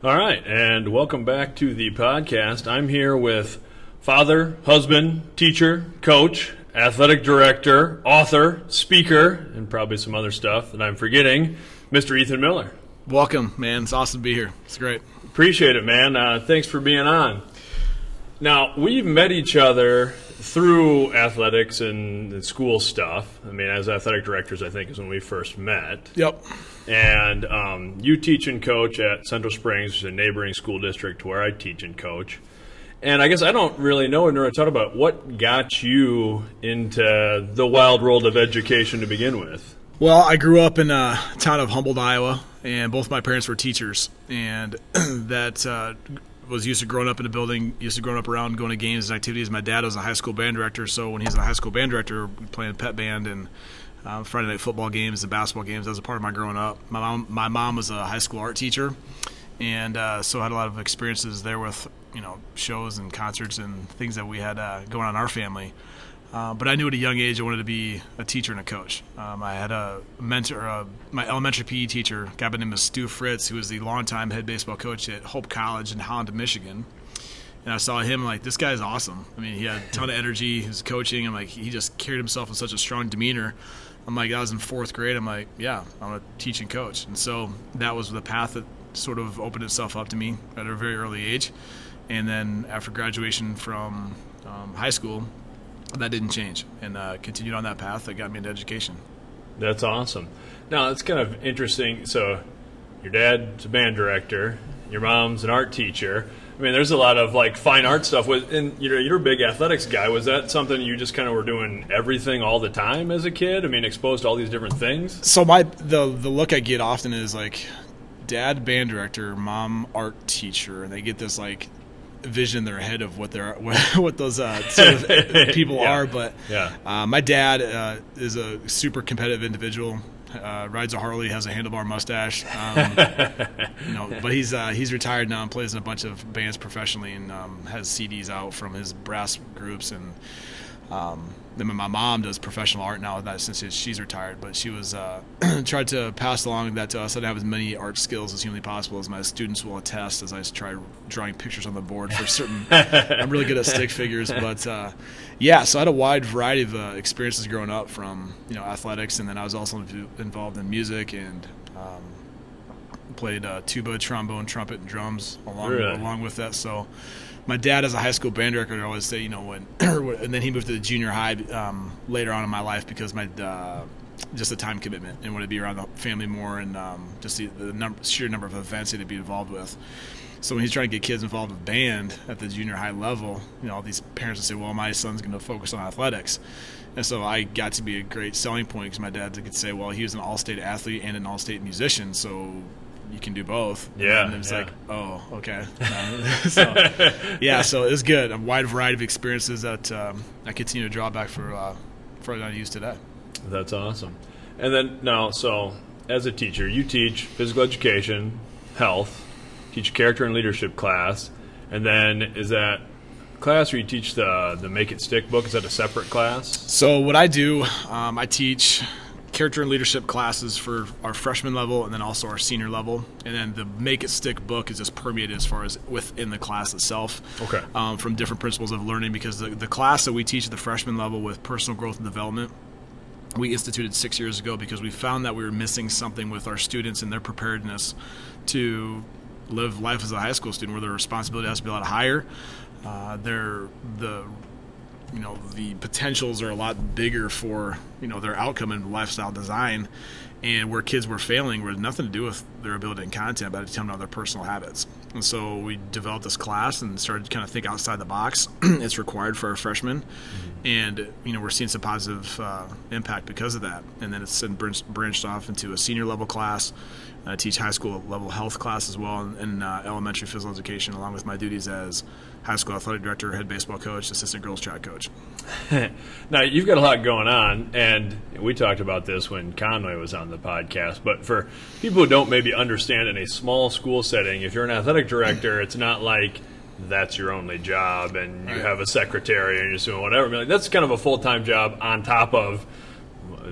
All right, and welcome back to the podcast. I'm here with father, husband, teacher, coach, athletic director, author, speaker, and probably some other stuff that I'm forgetting, Mr. Ethan Miller. Welcome, man. It's awesome to be here. It's great. Appreciate it, man. Uh, thanks for being on. Now, we've met each other through athletics and, and school stuff. I mean, as athletic directors, I think is when we first met. Yep. And um, you teach and coach at Central Springs, which is a neighboring school district where I teach and coach. And I guess I don't really know, nor talk about what got you into the wild world of education to begin with. Well, I grew up in a town of Humboldt, Iowa, and both my parents were teachers, and that uh, was used to growing up in the building, used to growing up around going to games and activities. My dad was a high school band director, so when he's a high school band director, playing pet band and uh, Friday night football games and basketball games. That was a part of my growing up. My mom, my mom was a high school art teacher, and uh, so I had a lot of experiences there with you know shows and concerts and things that we had uh, going on in our family. Uh, but I knew at a young age I wanted to be a teacher and a coach. Um, I had a mentor, uh, my elementary PE teacher, guy by the name of Stu Fritz, who was the longtime head baseball coach at Hope College in Holland, Michigan. And I saw him like this guy's awesome. I mean, he had a ton of energy. He was coaching. I'm like, he just carried himself with such a strong demeanor. I'm like, I was in fourth grade. I'm like, yeah, I'm a teaching coach. And so that was the path that sort of opened itself up to me at a very early age. And then after graduation from um, high school, that didn't change and uh, continued on that path that got me into education. That's awesome. Now, it's kind of interesting. So, your dad's a band director, your mom's an art teacher. I mean, there's a lot of like fine art stuff. With and you know, you're a big athletics guy. Was that something you just kind of were doing everything all the time as a kid? I mean, exposed to all these different things. So my the the look I get often is like, dad band director, mom art teacher, and they get this like vision in their head of what they're what those uh, sort of people yeah. are. But yeah. uh, my dad uh, is a super competitive individual. Uh, rides a Harley, has a handlebar mustache. Um, you know, but he's uh, he's retired now and plays in a bunch of bands professionally and um, has CDs out from his brass groups and. Um, then my mom does professional art now that since she's retired, but she was uh, tried to pass along that to us. I have as many art skills as humanly possible, as my students will attest. As I try drawing pictures on the board for certain, I'm really good at stick figures. But uh, yeah, so I had a wide variety of uh, experiences growing up, from you know athletics, and then I was also involved in music and. Um, played uh, tuba, trombone, trumpet, and drums along really? along with that. So my dad as a high school band director always say, you know, when and then he moved to the junior high um, later on in my life because my uh, just the time commitment and wanted to be around the family more and um, just the, the number, sheer number of events he had to be involved with. So when he's trying to get kids involved with band at the junior high level, you know, all these parents would say, "Well, my son's going to focus on athletics," and so I got to be a great selling point because my dad could say, "Well, he was an all-state athlete and an all-state musician, so you can do both. Yeah. And it's yeah. like, oh, okay. so, yeah, so it's good. A wide variety of experiences that um, I continue to draw back for uh, for what I use today. That's awesome. And then now, so as a teacher, you teach physical education, health, teach character and leadership class, and then is that class where you teach the the Make It Stick book? Is that a separate class? So what I do, um, I teach character and leadership classes for our freshman level and then also our senior level. And then the Make It Stick book is just permeated as far as within the class itself. Okay. Um, from different principles of learning because the, the class that we teach at the freshman level with personal growth and development we instituted six years ago because we found that we were missing something with our students and their preparedness to live life as a high school student where their responsibility has to be a lot higher. Uh, their the you know the potentials are a lot bigger for you know their outcome in lifestyle design and where kids were failing was nothing to do with their ability in content but to on their personal habits. And so we developed this class and started to kind of think outside the box. It's required for our freshmen mm-hmm. and you know we're seeing some positive uh, impact because of that. And then it's branched off into a senior level class. I teach high school level health class as well and, and uh, elementary physical education along with my duties as high school athletic director, head baseball coach, assistant girls track coach. now you've got a lot going on, and we talked about this when Conway was on the podcast. But for people who don't maybe understand in a small school setting, if you're an athletic director, it's not like that's your only job and you right. have a secretary and you're doing whatever. Like, that's kind of a full time job on top of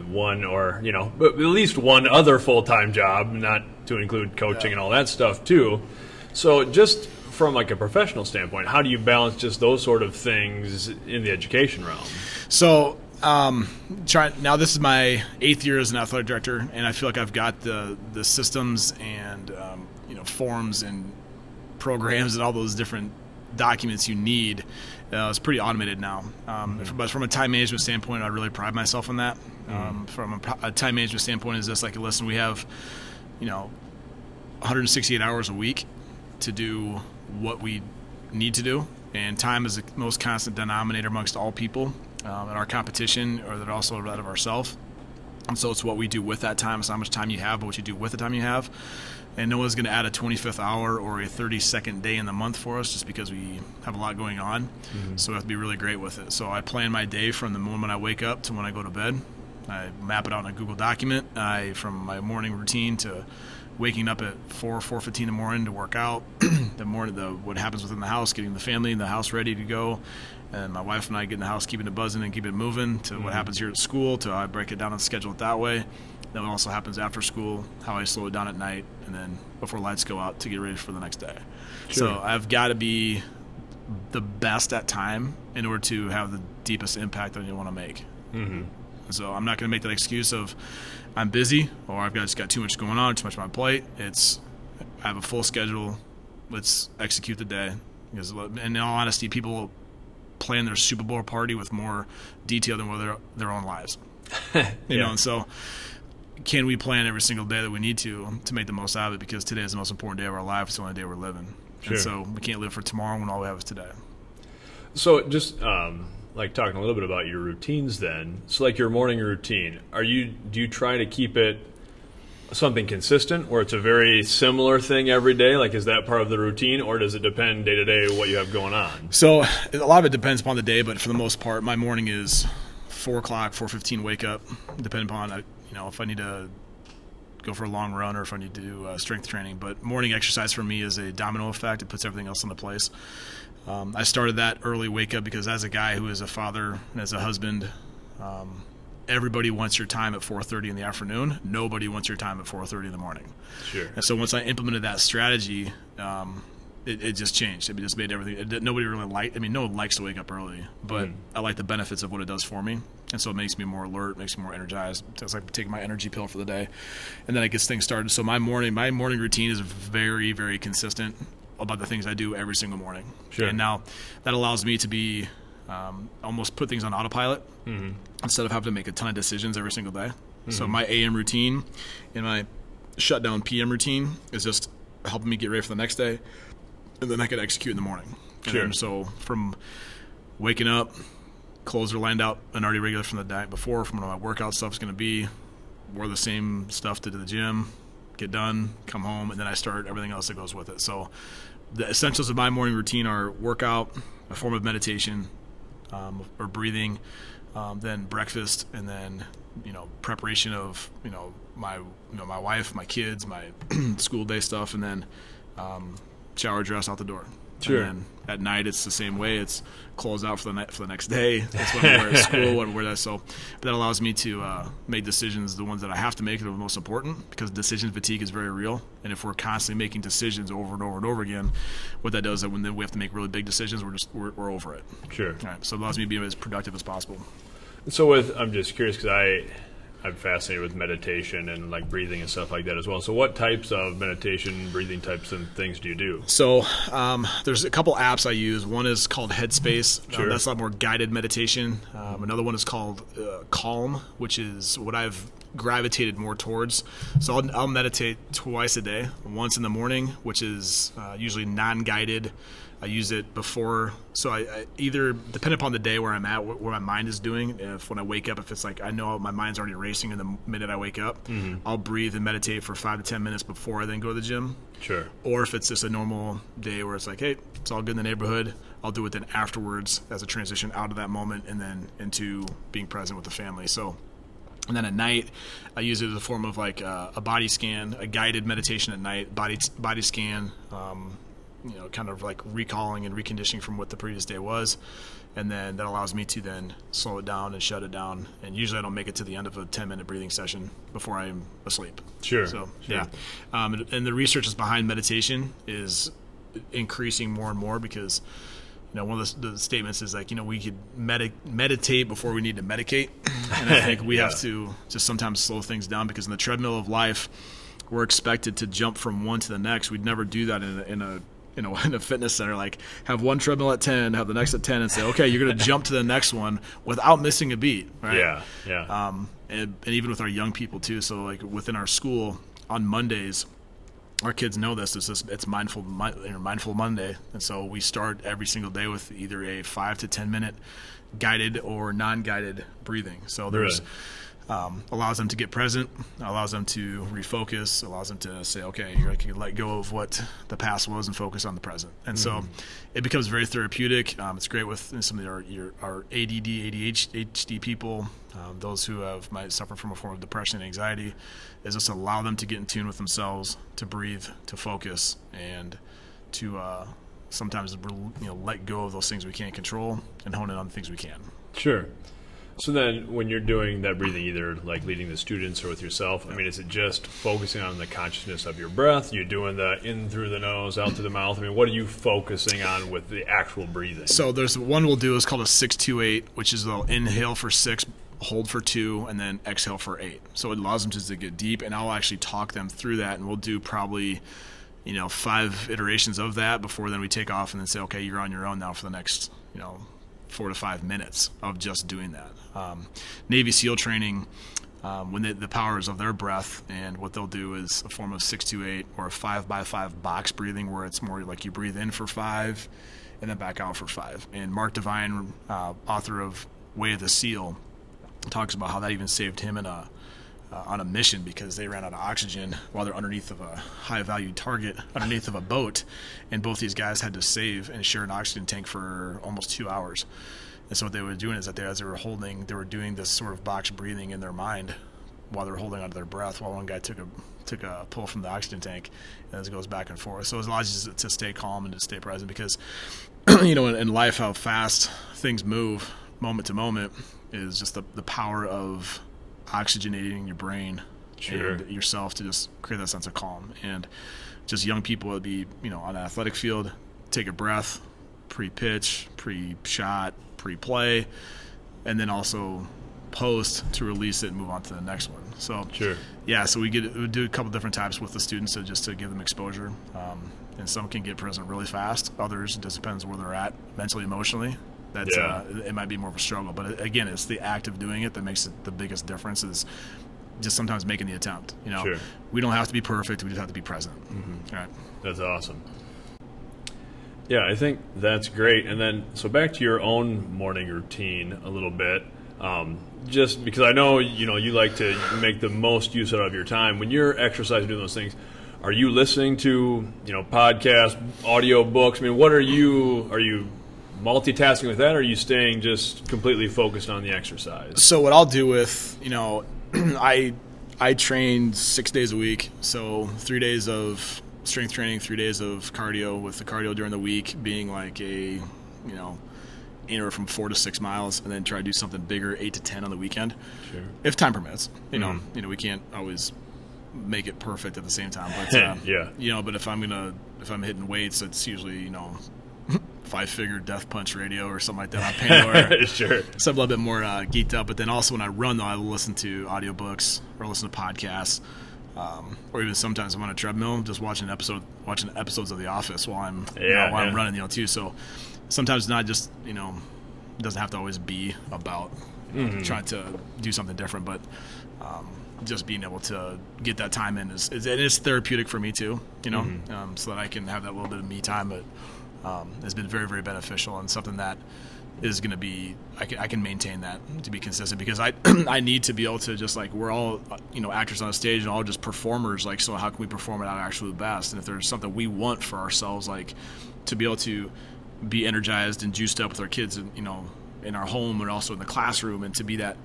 one or you know at least one other full time job, not to include coaching yeah. and all that stuff too. So, just from like a professional standpoint, how do you balance just those sort of things in the education realm? So, um, try, now this is my eighth year as an athletic director, and I feel like I've got the the systems and um, you know forms and programs and all those different documents you need. Uh, it's pretty automated now. Um, mm-hmm. But from a time management standpoint, I really pride myself on that. Mm-hmm. Um, from a, a, time management standpoint, is this like, listen, we have, you know, 168 hours a week to do what we need to do, and time is the most constant denominator amongst all people um, in our competition, or that also that of ourselves. And so it's what we do with that time. It's not how much time you have, but what you do with the time you have and no one's going to add a 25th hour or a 30 second day in the month for us just because we have a lot going on. Mm-hmm. So we have to be really great with it. So I plan my day from the moment I wake up to when I go to bed. I map it out in a Google document. I from my morning routine to waking up at 4 4:15 in the morning to work out the morning the what happens within the house getting the family and the house ready to go and my wife and I get in the house keeping it buzzing and keeping it moving to mm-hmm. what happens here at school to I break it down and schedule it that way then what also happens after school how I slow it down at night and then before lights go out to get ready for the next day sure. so I've got to be the best at time in order to have the deepest impact that you want to make mm-hmm. so I'm not going to make that excuse of I'm busy or I've got, just got too much going on, too much on my plate. It's I have a full schedule. Let's execute the day. Because, in all honesty, people plan their Super Bowl party with more detail than their their own lives. you yeah. know, and so can we plan every single day that we need to to make the most out of it? Because today is the most important day of our life. It's the only day we're living. Sure. And so we can't live for tomorrow when all we have is today. So just um, like talking a little bit about your routines then. So like your morning routine, are you do you try to keep it something consistent where it's a very similar thing every day? Like is that part of the routine or does it depend day to day what you have going on? So a lot of it depends upon the day, but for the most part, my morning is four o'clock, four fifteen wake up, depending upon uh, you know if I need to go for a long run or if I need to do uh, strength training. But morning exercise for me is a domino effect. It puts everything else into place. Um, I started that early wake up because as a guy who is a father and as a husband, um, everybody wants your time at 4:30 in the afternoon. Nobody wants your time at 4:30 in the morning. Sure. And so once I implemented that strategy, um, it, it, just changed. It just made everything. It, nobody really liked. I mean, no one likes to wake up early, but mm. I like the benefits of what it does for me, and so it makes me more alert, makes me more energized. It's like taking my energy pill for the day, and then it gets things started. So my morning, my morning routine is very, very consistent about the things I do every single morning. Sure. And now that allows me to be um, almost put things on autopilot mm-hmm. instead of having to make a ton of decisions every single day. Mm-hmm. So my AM routine and my shutdown PM routine is just helping me get ready for the next day, and then I can execute in the morning. Sure. And so from waking up, clothes are lined out and already regular from the night before, from what my workout stuff is going to be, wear the same stuff to the gym, get done, come home, and then I start everything else that goes with it. So the essentials of my morning routine are workout, a form of meditation, um, or breathing, um, then breakfast, and then you know preparation of you know my you know my wife, my kids, my school day stuff, and then um, shower, dress, out the door. Sure. And at night, it's the same way. It's clothes out for the night for the next day. That's what I wear at school. What I wear that. So that allows me to uh, make decisions. The ones that I have to make that are the most important because decision fatigue is very real. And if we're constantly making decisions over and over and over again, what that does is that when then we have to make really big decisions, we're just we're, we're over it. Sure. All right. So it allows me to be as productive as possible. So with I'm just curious because I I'm fascinated with meditation and like breathing and stuff like that as well. So, what types of meditation, breathing types, and things do you do? So, um, there's a couple apps I use. One is called Headspace. Um, sure. Um, that's a lot more guided meditation. Um, another one is called uh, Calm, which is what I've gravitated more towards. So, I'll, I'll, meditate twice a day. Once in the morning, which is uh, usually non-guided I use it before, so I, I, either depend upon the day where I'm at, where my mind is doing. If when I wake up, if it's like I know my mind's already racing in the minute I wake up, mm-hmm. I'll breathe and meditate for five to ten minutes before I then go to the gym. Sure. Or if it's just a normal day where it's like, hey, it's all good in the neighborhood, I'll do it then afterwards as a transition out of that moment and then into being present with the family. So and then at night, I use it as a form of like uh, a body scan, a guided meditation at night, body body scan, um, you know, kind of like recalling and reconditioning from what the previous day was. And then that allows me to then slow it down and shut it down. And usually I don't make it to the end of a 10 minute breathing session before I'm asleep. Sure. So, sure. yeah. Um, and, the research is behind meditation is increasing more and more because you know one of the, the statements is like you know we could medi- meditate before we need to medicate, and I think we Yeah. have to just sometimes slow things down because in the treadmill of life, we're expected to jump from one to the next. We'd never do that in a, in a you know, in a fitness center, like have one treadmill at ten, have the next at ten, and say, okay, you're going to jump to the next one without missing a beat. Right? Yeah, yeah. um, and, and even with our young people too. So like within our school on Mondays, our kids know this. It's just, it's mindful mi- you know, mindful Monday, and so we start every single day with either a five to ten minute guided or non-guided breathing. So there's Really? Um, allows them to get present, allows them to refocus, allows them to say, okay, you're to let go of what the past was and focus on the present. And so it becomes very therapeutic. Um, it's great with some of our, your, our ADD, ADHD people, um, those who have might suffer from a form of depression and anxiety, is just allow them to get in tune with themselves, to breathe, to focus, and to uh, sometimes you know let go of those things we can't control and hone in on the things we can. Sure. So then, when you're doing that breathing, either like leading the students or with yourself, I mean, is it just focusing on the consciousness of your breath? You're doing the in through the nose, out through the mouth. I mean, what are you focusing on with the actual breathing? So there's one we'll do is called a six two eight, which is they'll inhale for six, hold for two, and then exhale for eight. So it allows them to get deep, and I'll actually talk them through that, and we'll do probably, you know, five iterations of that before then we take off and then say, okay, you're on your own now for the next, you know, four to five minutes of just doing that. Um, Navy SEAL training. Um, when they, the powers of their breath and what they'll do is a form of six to eight or a five by five box breathing where it's more like you breathe in for five and then back out for five. And Mark Divine, uh, author of Way of the Seal, talks about how that even saved him in a uh, on a mission because they ran out of oxygen while they're underneath of a high value target underneath of a boat, and both these guys had to save and share an oxygen tank for almost two hours. And so what they were doing is that they, as they were holding, they were doing this sort of box breathing in their mind while they were holding onto their breath. While one guy took a took a pull from the oxygen tank, and as it goes back and forth. So it allows you to stay calm and to stay present because you know in, in life how fast things move moment to moment is just the, the power of oxygenating your brain Sure. and yourself to just create that sense of calm. And just young people would be you know on an athletic field take a breath pre-pitch pre-shot pre-play and then also post to release it and move on to the next one. So Sure. yeah so we get we do a couple different types with the students to just to give them exposure. Um, and some can get present really fast. Others it just depends where they're at mentally emotionally that's Yeah. uh, it might be more of a struggle but uh, again it's the act of doing it that makes it the biggest difference is just sometimes making the attempt you know Sure. we don't have to be perfect we just have to be present All right That's awesome. Yeah, I think that's great. And then, so back to your own morning routine a little bit. Um, just because I know you know you like to make the most use out of your time when you're exercising, doing those things. Are you listening to you know podcasts, audio books? I mean, what are you? Are you multitasking with that? Or are you staying just completely focused on the exercise? so what I'll do with you know, I I train six days a week, so three days of strength training, three days of cardio. With the cardio during the week being like a you know anywhere from four to six miles, and then try to do something bigger, eight to ten on the weekend, Sure. if time permits. You know, Mhm. you know we can't always make it perfect at the same time, but uh, Yeah. you know, but if I'm gonna if I'm hitting weights, it's usually you know. Five Finger Death Punch radio or something like that on Pandora. sure. So I'm a little bit more uh, geeked up. But then also when I run, though, I listen to audiobooks or listen to podcasts, um, or even sometimes I'm on a treadmill, just watching an episode, watching episodes of The Office while I'm you know, Yeah, while yeah. I'm running, you know, too. So sometimes it's not just you know, it doesn't have to always be about you know, Mm-hmm. trying to do something different, but. Um, just being able to get that time in is, is it is therapeutic for me too, you know, Mm-hmm. um, so that I can have that little bit of me time. But um, has been very very beneficial and something that is going to be I can, I can maintain that to be consistent because I I need to be able to just like we're all you know actors on a stage and all just performers like so how can we perform it our absolute best? And if there's something we want for ourselves like to be able to be energized and juiced up with our kids and you know in our home and also in the classroom and to be that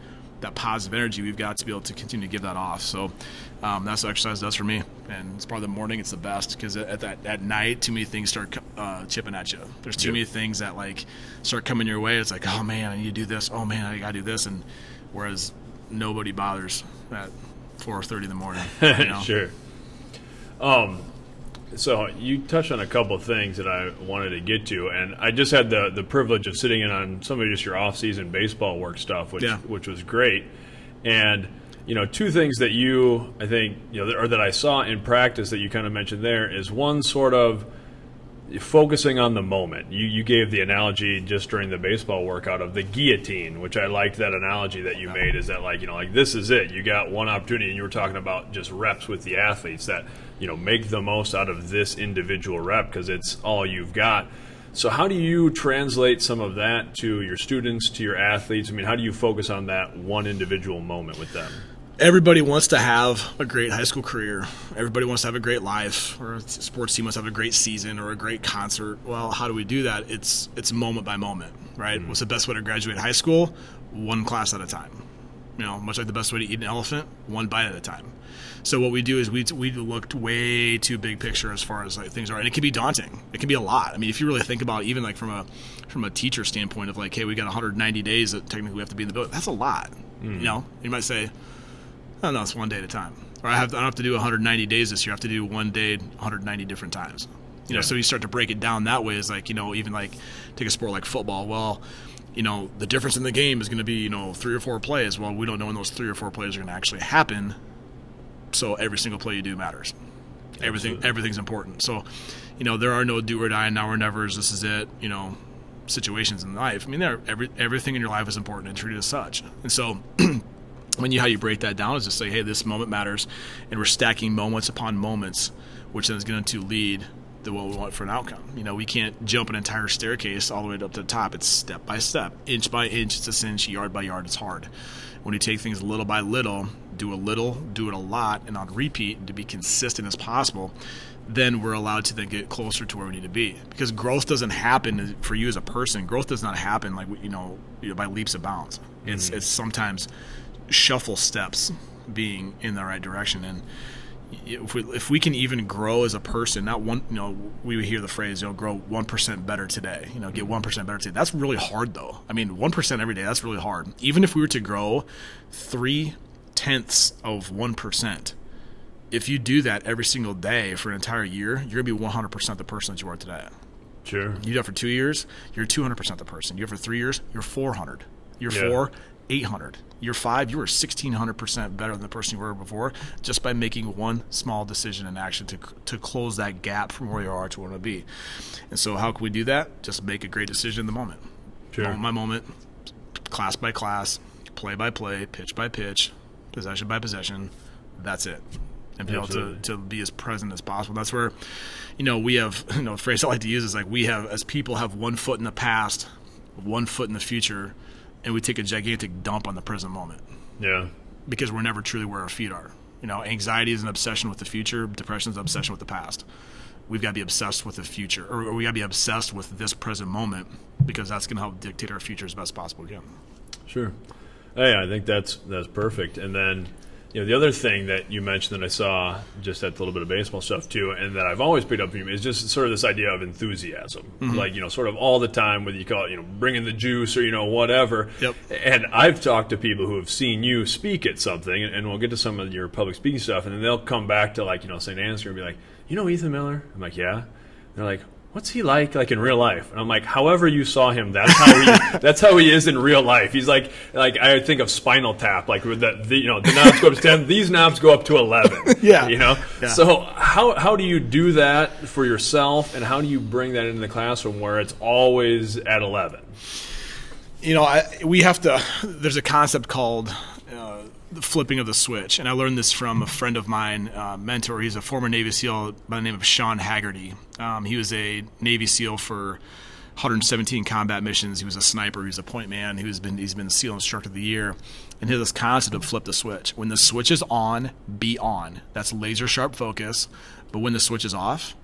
that positive energy we've got to be able to continue to give that off so um, that's what exercise does for me and it's part of the morning it's the best because at that at night too many things start uh, chipping at you there's too Yep. many things that like start coming your way it's like oh man i need to do this oh man i gotta do this and whereas nobody bothers at 4.30 in the morning you know? sure. Um, So you touched on a couple of things that I wanted to get to, and I just had the the privilege of sitting in on some of just your off season baseball work stuff, which Yeah. which was great. And you know, two things that you I think you know, or that I saw in practice that you kind of mentioned there is one sort of focusing on the moment. You you gave the analogy just during the baseball workout of the guillotine, which I liked that analogy that you made. Is that like you know like this is it? You got one opportunity, and you were talking about just reps with the athletes that you know make the most out of this individual rep because it's all you've got. So how do you translate some of that to your students, to your athletes? I mean, how do you focus on that one individual moment with them? everybody wants to have a great high school career. Everybody wants to have a great life, or a sports team wants to have a great season or a great concert. Well, how do we do that? It's it's moment by moment, right? Mm-hmm. What's the best way to graduate high school? One class at a time. You know, much like the best way to eat an elephant, one bite at a time. So what we do is we we looked way too big picture as far as like things are, and it can be daunting. It can be a lot. I mean, if you really think about it, even like from a from a teacher standpoint of like, hey, we got 190 days that technically we have to be in the building. That's a lot. You mm. know, you might say, Oh no, it's one day at a time. Or I have I don't have to do 190 days this year. I have to do one day 190 different times. You know, Yeah. so you start to break it down that way. Is like you know even like take a sport like football. Well, you know the difference in the game is going to be you know three or four plays. Well, we don't know when those three or four plays are going to actually happen. So every single play you do matters. Everything Absolutely. everything's important. So you know there are no do or die now or nevers. This is it. You know situations in life. I mean, there every everything in your life is important and treated as such. And so when you how you break that down is to say, hey, this moment matters, and we're stacking moments upon moments, which then is going to lead to what we want for an outcome. You know, we can't jump an entire staircase all the way up to the top. It's step by step, inch by inch. It's a cinch, yard by yard. It's hard. When you take things little by little, do a little, do it a lot, and on repeat, and to be consistent as possible, then we're allowed to then get closer to where we need to be. Because growth doesn't happen for you as a person. Growth does not happen like you know, by leaps and bounds. It's mm-hmm. it's sometimes shuffle steps being in the right direction and if we, if we can even grow as a person not one you know we would hear the phrase you know grow 1% better today you know get mm-hmm. 1% better today that's really hard though i mean 1% every day that's really hard even if we were to grow 3 tenths of 1% if you do that every single day for an entire year you're going to be 100% the person that you are today Sure. you do that for two years, you're 200% the person. You do it for three years, you're 400. You're Yeah. four, 800. You're five, you are 1600% better than the person you were before just by making one small decision and action to, to close that gap from where you are to where you want to be. And so, how can we do that? Just make a great decision in the moment. Sure. Moment by moment, class by class, play by play, pitch by pitch, possession by possession. That's it. And be able to, to be as present as possible. That's where, you know, we have, you know, a phrase I like to use is like we have, as people, have one foot in the past, one foot in the future, and we take a gigantic dump on the present moment Yeah. because we're never truly where our feet are. You know, anxiety is an obsession with the future, depression is an obsession with the past. We've got to be obsessed with the future, or, or we got to be obsessed with this present moment because that's going to help dictate our future as best possible again. Sure. Oh, hey, I think that's that's perfect. And then, you know, the other thing that you mentioned that I saw just at a little bit of baseball stuff too, and that I've always picked up from you is just sort of this idea of enthusiasm, mm-hmm. like you know, sort of all the time, whether you call it you know bringing the juice or you know whatever. Yep. And I've talked to people who have seen you speak at something, and, and we'll get to some of your public speaking stuff, and then they'll come back to like you know St. Ansgar and be like, you know Ethan Miller? I'm like, yeah. They're like, what's he like like in real life? And I'm like, however you saw him, that's how he that's how he is in real life. He's like like I think of Spinal Tap, like with the, the you know the knobs go up to ten, these knobs go up to eleven. Yeah. you know. Yeah. So how how do you do that for yourself, and how do you bring that into the classroom where it's always at eleven? you know, I, we have to. There's a concept called the flipping of the switch, and I learned this from a friend of mine, uh, mentor. He's a former Navy SEAL by the name of Sean Haggerty. Um, he was a Navy SEAL for 117 combat missions. He was a sniper. He was a point man. He was been he's been SEAL Instructor of the Year, and he has this concept of flip the switch. When the switch is on, be on. That's laser sharp focus. But when the switch is off,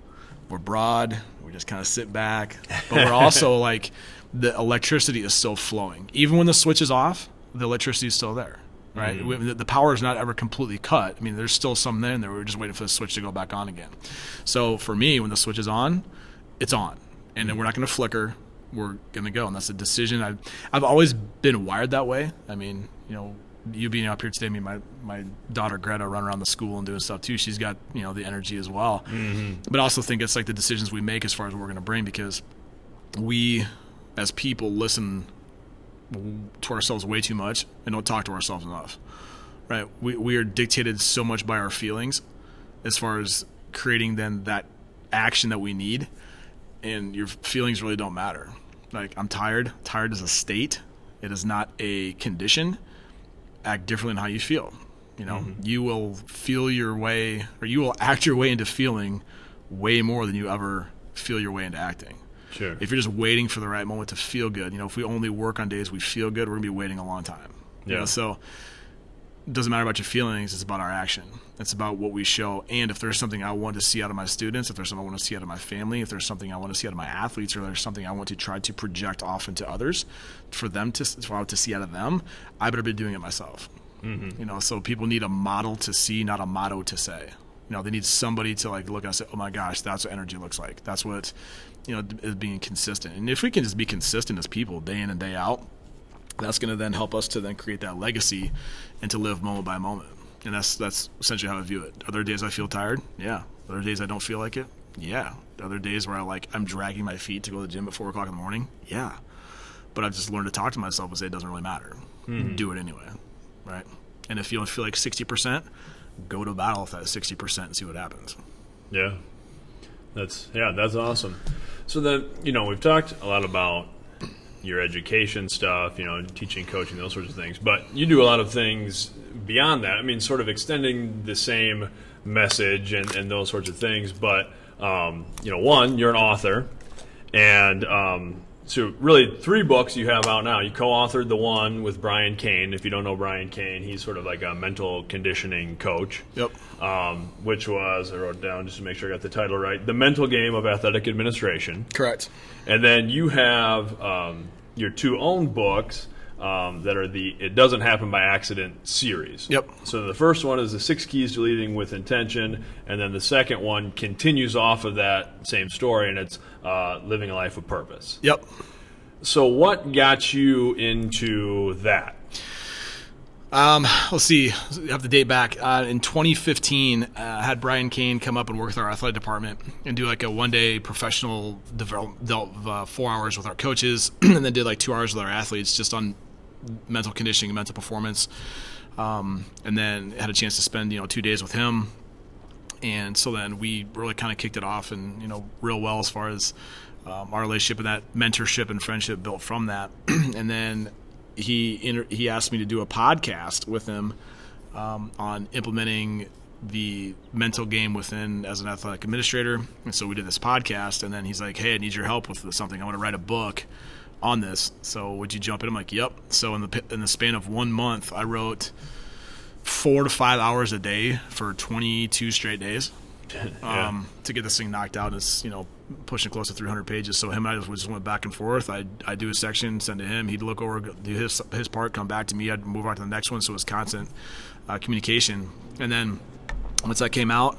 we're broad. We just kind of sit back, but we're also like the electricity is still flowing. Even when the switch is off, the electricity is still there. Right, We- the, the power is not ever completely cut. I mean, there's still some there in there. We're just waiting for the switch to go back on again. So for me, when the switch is on, it's on, and then we're not going to flicker. We're going to go, and that's a decision. I've I've always been wired that way. I mean, you know, you being up here today, me, my my daughter Greta running around the school and doing stuff too. She's got you know the energy as well. Mm-hmm. But I also think it's like the decisions we make as far as what we're going to bring because we as people listen to ourselves way too much and don't talk to ourselves enough. Right? We we are dictated so much by our feelings as far as creating then that action that we need and your feelings really don't matter. Like I'm tired. Tired is a state. It is not a condition. Act differently in how you feel. You know, mm-hmm. you will feel your way or you will act your way into feeling way more than you ever feel your way into acting. Sure. If you're just waiting for the right moment to feel good, you know, if we only work on days we feel good, we're gonna be waiting a long time. Yeah. You know, so it doesn't matter about your feelings; it's about our action. It's about what we show. And if there's something I want to see out of my students, if there's something I want to see out of my family, if there's something I want to see out of my athletes, or there's something I want to try to project off into others, for them to for to see out of them, I better be doing it myself. Mm-hmm. You know, so people need a model to see, not a motto to say. You know, they need somebody to like look and say, "Oh my gosh, that's what energy looks like." That's what you know is being consistent. And if we can just be consistent as people, day in and day out, that's going to then help us to then create that legacy and to live moment by moment. And that's that's essentially how I view it. Other days I feel tired? Yeah. Other days I don't feel like it? Yeah. Are there days where I like I'm dragging my feet to go to the gym at four o'clock in the morning? Yeah. But I've just learned to talk to myself and say it doesn't really matter. Mm-hmm. Do it anyway, right? And if you don't feel like sixty percent, go to battle with that 60% and see what happens. Yeah. That's yeah, that's awesome. So then, you know, we've talked a lot about your education stuff, you know, teaching, coaching, those sorts of things. But you do a lot of things beyond that. I mean, sort of extending the same message and, and those sorts of things. But, um, you know, one, you're an author. And um, so really three books you have out now. You co-authored the one with Brian Cain. If you don't know Brian Cain, he's sort of like a mental conditioning coach. Yep. Um, which was I wrote down just to make sure I got the title right. The Mental Game of Athletic Administration. Correct. And then you have um, your two own books. Um, that are the It Doesn't Happen by Accident series. Yep. So the first one is the six keys to leading with intention, and then the second one continues off of that same story, and it's uh, living a life of purpose. Yep. So what got you into that? Um, let's see. I have to date back. Uh, in 2015, uh, I had Brian Cain come up and work with our athletic department and do like a one day professional develop, uh, four hours with our coaches, and then did like two hours with our athletes just on mental conditioning and mental performance. Um, and then had a chance to spend you know two days with him, and so then we really kind of kicked it off and you know real well as far as um, our relationship and that mentorship and friendship built from that. and then he inter- he asked me to do a podcast with him um, on implementing the mental game within as an athletic administrator. And so we did this podcast, and then he's like, "Hey, I need your help with something. I want to write a book on this. So would you jump in?" I'm like, "Yep." So in the in the span of one month, I wrote four to five hours a day for 22 straight days yeah. um, to get this thing knocked out. And It's you know pushing close to 300 pages. So him and I just went back and forth. I I do a section, send to him. He'd look over, do his his part, come back to me. I'd move on to the next one. So it was constant uh, communication. And then once that came out,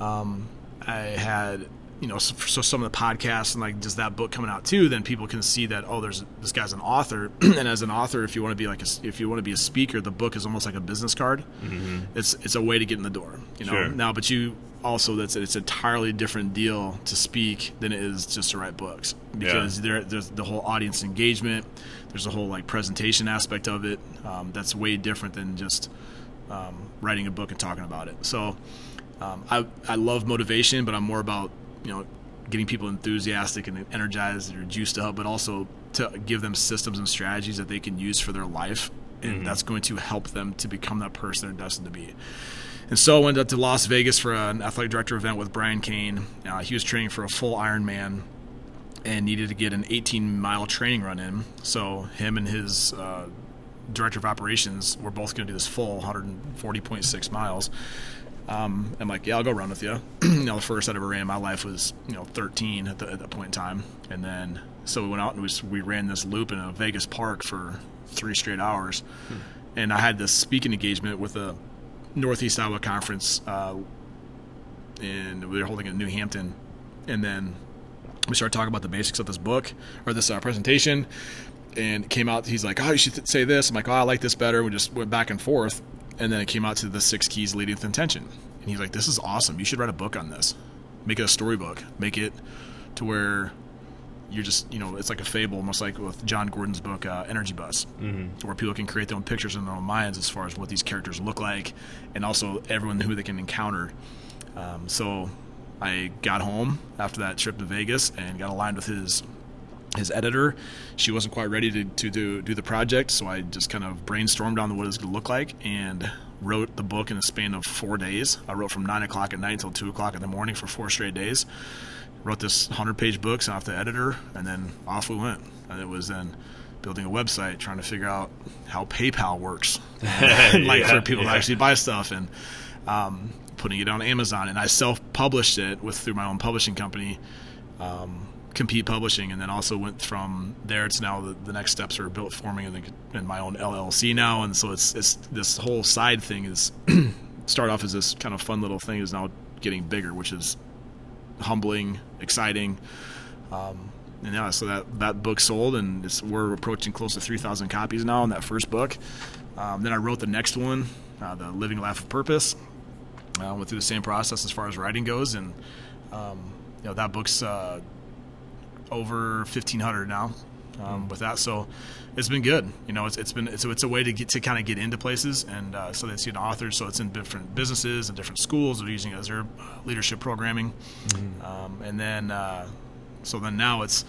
um, I had you know so, so, some of the podcasts and like just that book coming out too then people can see that oh there's this guy's an author and as an author if you want to be like a, if you want to be a speaker the book is almost like a business card mm-hmm. it's it's a way to get in the door you know sure. now but you also that's it's an entirely different deal to speak than it is just to write books because yeah. there, there's the whole audience engagement there's a whole like presentation aspect of it um, that's way different than just um, writing a book and talking about it so um, I, I love motivation but i'm more about you know getting people enthusiastic and energized or juiced up but also to give them systems and strategies that they can use for their life and mm-hmm. that's going to help them to become that person they're destined to be and so I went up to Las Vegas for an athletic director event with Brian Cain. Uh, he was training for a full Ironman and needed to get an 18 mile training run in. So him and his uh, director of operations were both going to do this full 140.6 miles. Um, I'm like, yeah, I'll go run with you. you know, the first I ever ran in my life was, you know, 13 at, the, at that point in time. And then, so we went out and we, we ran this loop in a Vegas park for three straight hours. Hmm. And I had this speaking engagement with a Northeast Iowa Conference, uh, and we were holding it in New Hampton, and then we started talking about the basics of this book or this uh, presentation. and it came out. He's like, "Oh, you should th- say this." I'm like, "Oh, I like this better." We just went back and forth, and then it came out to the six keys leading with intention. And he's like, "This is awesome. You should write a book on this. Make it a storybook. Make it to where you're just, you know, it's like a fable, almost like with Jon Gordon's book, uh, Energy Bus, mm-hmm. where people can create their own pictures in their own minds as far as what these characters look like, and also everyone who they can encounter. Um, so I got home after that trip to Vegas and got aligned with his his editor. She wasn't quite ready to, to do, do the project, so I just kind of brainstormed on what it was going to look like and wrote the book in a span of four days. I wrote from 9 o'clock at night until 2 o'clock in the morning for four straight days. Wrote this 100 page book, sent off the editor, and then off we went. And it was then building a website, trying to figure out how PayPal works, like Yeah, for people yeah. to actually buy stuff, and um, putting it on Amazon. And I self published it with through my own publishing company um, compete publishing and then also went from there to now the, the next steps are built forming in, the, in my own llc now. And so it's, it's this whole side thing is start off as this kind of fun little thing is now getting bigger which is humbling exciting. Um, and yeah so that, that book sold and it's, we're approaching close to 3000 copies now in that first book. Um, then i wrote the next one uh, the living life of purpose uh, went through the same process as far as writing goes. And um, you know that book's uh, over 1500 now um, with that. So it's been good. You know it's, it's been it's, it's a way to get to kind of get into places and uh, so they see an author so it's in different businesses and different schools that are using it as their leadership programming. Um, and then uh, so then now it's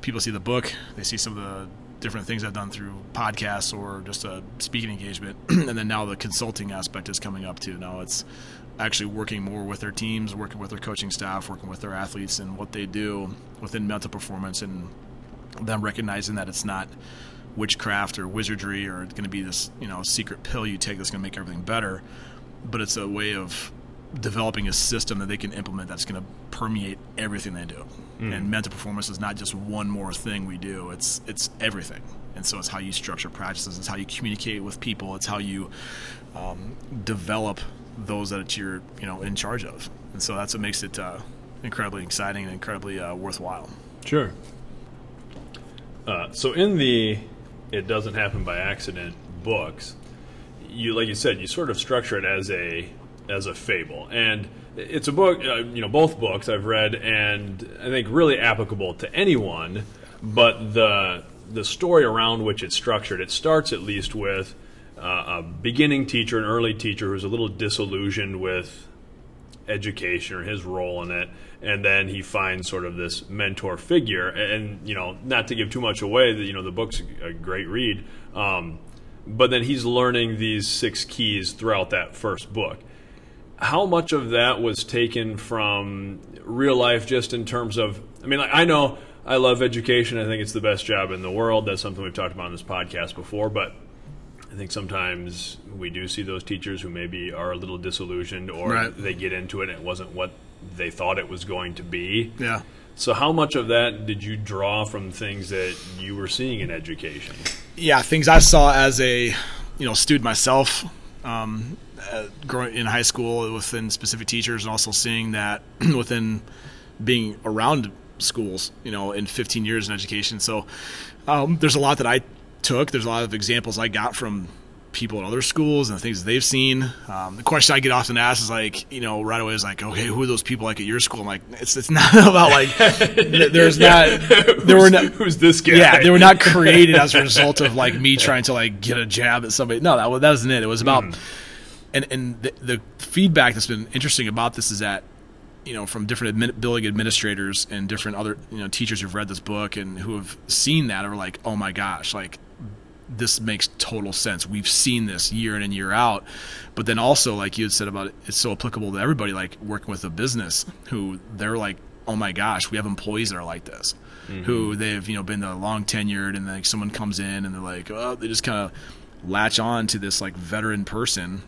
people see the book they see some of the different things i've done through podcasts or just a speaking engagement. And then now the consulting aspect is coming up too. Now it's actually working more with their teams, working with their coaching staff, working with their athletes, and what they do within mental performance, and them recognizing that it's not witchcraft or wizardry or it's going to be this you know secret pill you take that's going to make everything better, but it's a way of developing a system that they can implement that's going to permeate everything they do. And mental performance is not just one more thing we do; it's it's everything. And so it's how you structure practices, it's how you communicate with people, it's how you um, develop those that you're you know in charge of, and so that's what makes it uh, incredibly exciting and incredibly uh, worthwhile. Sure. Uh, so in the "It Doesn't Happen by Accident" books, you like you said, you sort of structure it as a as a fable, and it's a book. Uh, you know, both books I've read, and I think really applicable to anyone. But the the story around which it's structured, it starts at least with uh, a beginning teacher, an early teacher who's a little disillusioned with education or his role in it and then he finds sort of this mentor figure. And you know not to give too much away you know the book's a great read um, but then he's learning these six keys throughout that first book. How much of that was taken from real life just in terms of i mean like, i know i love education. I think it's the best job in the world. That's something we've talked about on this podcast before but I think sometimes we do see those teachers who maybe are a little disillusioned or Right. they get into it and it wasn't what they thought it was going to be. Yeah. So, how much of that did you draw from things that you were seeing in education? yeah, things I saw as a you know student myself, um, uh, growing in high school within specific teachers, and also seeing that within being around schools, you know, in 15 years in education. So um, there's a lot that I took. There's a lot of examples I got from people at other schools and the things that they've seen. Um, the question I get often asked is like, you know, right away is like, okay, who are those people like at your school? I'm like, it's it's not about like, th- there's not, there were not, who's this guy? yeah, they were not created as a result of like me trying to like get a jab at somebody. No, that, that wasn't it. It was about, and and the, the feedback that's been interesting about this is that, you know, from different admin, building administrators and different other you know teachers who've read this book and who have seen that are like, oh my gosh, like this makes total sense. We've seen this year in and year out. But then also, like you had said about it, it's so applicable to everybody, like working with a business who they're like, oh my gosh, we have employees that are like this, mm-hmm. who they've, you know, been the long tenured and like someone comes in and they're like, oh, they just kind of latch on to this like veteran person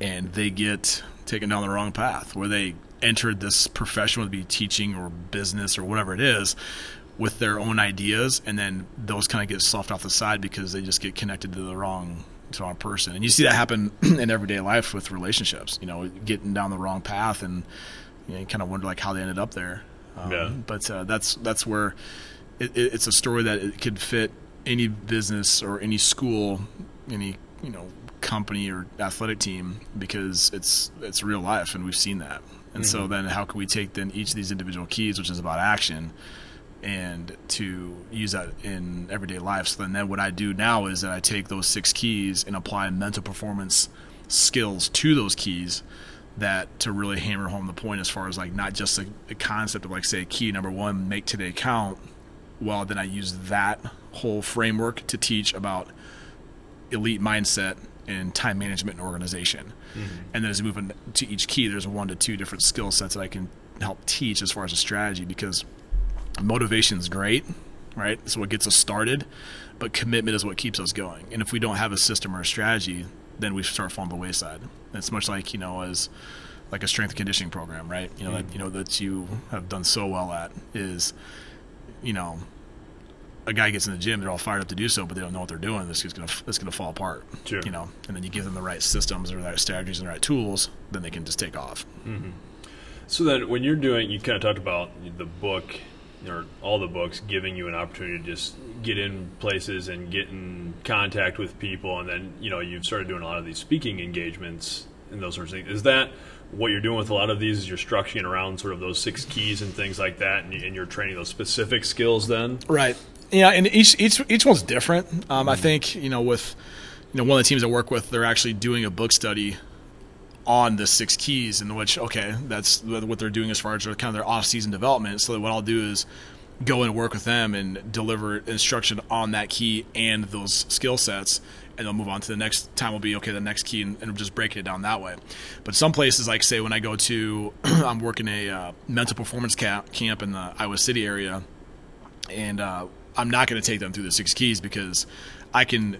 and they get taken down the wrong path where they entered this profession, whether it be teaching or business or whatever it is, with their own ideas, and then those kind of get sloughed off the side because they just get connected to the wrong to the wrong person. And you see that happen in everyday life with relationships. You know, getting down the wrong path, and you, know, you kind of wonder like how they ended up there. Um, Yeah. But uh, that's that's where it, it, it's a story that it could fit any business or any school, any you know company or athletic team because it's it's real life and we've seen that. And mm-hmm. so then how can we take then each of these individual keys, which is about action, and to use that in everyday life. So then, then what I do now is that I take those six keys and apply mental performance skills to those keys that to really hammer home the point as far as like not just the, the concept of like say key number one make today count well then i use that whole framework to teach about elite mindset and time management and organization mm-hmm. and then as we move into each key there's one to two different skill sets that i can help teach as far as a strategy because motivation is great right it's what gets us started but commitment is what keeps us going and if we don't have a system or a strategy then we start falling the wayside. It's much like you know as like a strength conditioning program, right? You know mm. that you know that you have done so well at is you know a guy gets in the gym, they're all fired up to do so, but they don't know what they're doing. This is gonna this gonna fall apart. Sure. You know, and then you give them the right systems or the right strategies and the right tools, then they can just take off. Mm-hmm. So then, when you're doing, you kind of talked about the book or all the books giving you an opportunity to just get in places and get in contact with people and then you know you've started doing a lot of these speaking engagements and those sorts of things. Is that what you're doing with a lot of these is you're structuring around sort of those six keys and things like that and, you're training those specific skills then? Right. Yeah and each each each one's different. Um, mm-hmm. i think you know with you know one of the teams i work with they're actually doing a book study on the six keys in which okay that's what they're doing as far as their kind of their off-season development. So what i'll do is go and work with them and deliver instruction on that key and those skill sets and they'll move on to the next time will be okay the next key and, and just breaking it down that way. But some places like say when i go to i'm working a uh, mental performance camp, camp in the iowa city area and uh, i'm not going to take them through the six keys because i can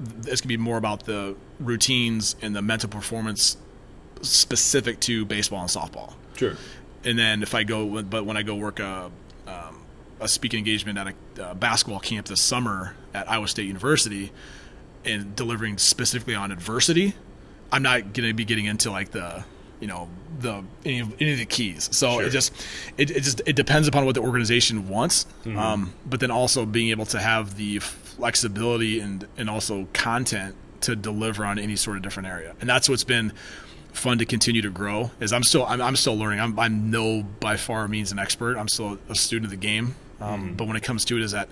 this can be more about the routines and the mental performance specific to baseball and softball. Sure. And then if I go, but when I go work a, um, a speaking engagement at a, a basketball camp this summer at Iowa State University and delivering specifically on adversity, I'm not going to be getting into like the you know the any of, any of the keys. So sure. it just it, it just it depends upon what the organization wants, mm-hmm. um, but then also being able to have the flexibility and and also content to deliver on any sort of different area. And that's what's been fun to continue to grow. Is I'm still I'm, I'm still learning. I'm I'm no by far means an expert. I'm still a student of the game. Um, mm-hmm. But when it comes to it, is that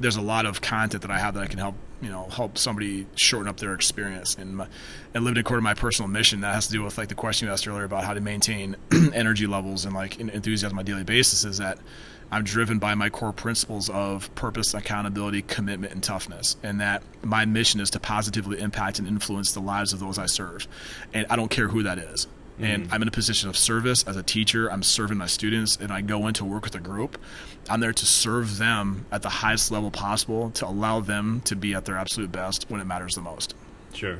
there's a lot of content that I have that I can help you know help somebody shorten up their experience and my, and living according to my personal mission that has to do with like the question you asked earlier about how to maintain energy levels and like enthusiasm on a daily basis is that I'm driven by my core principles of purpose, accountability, commitment, and toughness. And that my mission is to positively impact and influence the lives of those I serve. And I don't care who that is. Mm-hmm. And I'm in a position of service as a teacher. I'm serving my students, and I go into work with a group. I'm there to serve them at the highest level possible to allow them to be at their absolute best when it matters the most. Sure.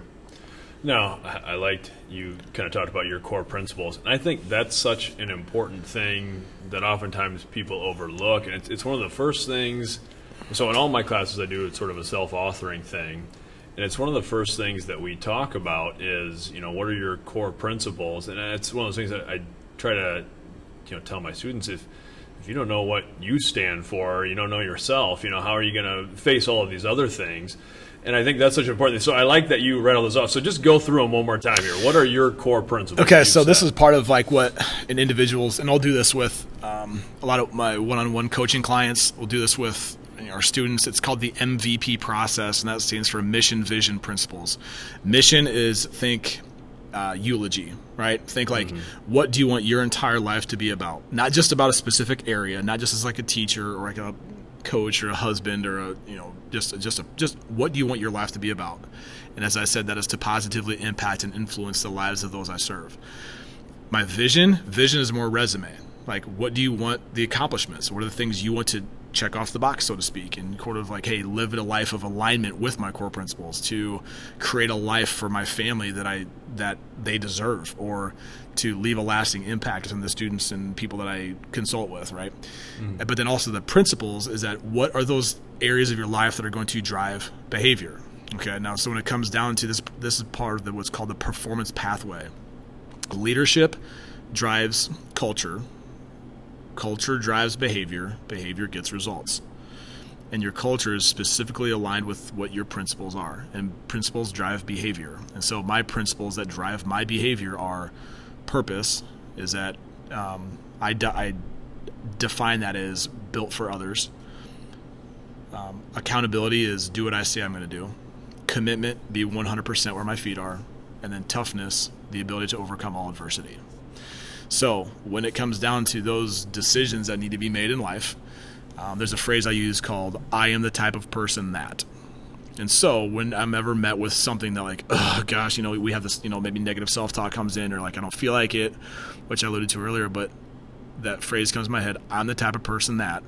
No, I liked you kind of talked about your core principles, and I think that's such an important thing that oftentimes people overlook, and it's, it's one of the first things. So in all my classes, I do it's sort of a self-authoring thing, and it's one of the first things that we talk about is you know what are your core principles, and it's one of those things that I try to you know tell my students if if you don't know what you stand for, you don't know yourself, you know how are you going to face all of these other things? And I think that's such an important thing. So I like that you read all those off. So just go through them one more time here. What are your core principles? Okay, so this is part of like what an individual's, and I'll do this with um, a lot of my one-on-one coaching clients. We'll do this with our students. It's called the MVP process, and that stands for Mission Vision Principles. Mission is think uh, eulogy, right? Think like, mm-hmm. what do you want your entire life to be about? Not just about a specific area, not just as like a teacher or like a coach or a husband or a you know just just a, just what do you want your life to be about? And as i said that is to positively impact and influence the lives of those i serve. My vision vision is more resume. Like what do you want the accomplishments? What are the things you want to check off the box so to speak and sort of like hey live a life of alignment with my core principles to create a life for my family that i that they deserve or to leave a lasting impact on the students and people that I consult with, right? Mm. But then also the principles is that what are those areas of your life that are going to drive behavior? Okay, now so when it comes down to this, this is part of the, what's called the performance pathway. Leadership drives culture, culture drives behavior, behavior gets results. and your culture is specifically aligned with what your principles are. And principles drive behavior. And so my principles that drive my behavior are purpose, is that um, I, de- I define that as built for others. Um, accountability is do what I say I'm going to do. Commitment, be 100% where my feet are. And then toughness, the ability to overcome all adversity. So when it comes down to those decisions that need to be made in life, um, there's a phrase I use called "I am the type of person that." And so when I'm ever met with something that like, oh gosh, you know, we have this, you know, maybe negative self-talk comes in, or like I don't feel like it, which I alluded to earlier, but that phrase comes to my head. I'm the type of person that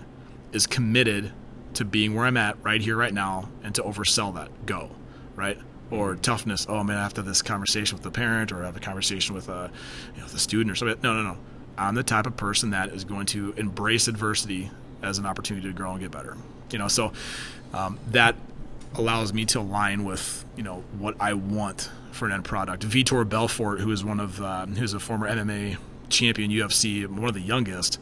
is committed to being where I'm at right here, right now, and to oversell that. Go, right? Or toughness. Oh man, I have to have this conversation with the parent, or have a conversation with a, you know, the student, or something. No, no, no. I'm the type of person that is going to embrace adversity as an opportunity to grow and get better. You know, so um, that allows me to align with you know what I want for an end product. Vitor Belfort, who is one of uh, who's a former MMA champion, UFC, one of the youngest,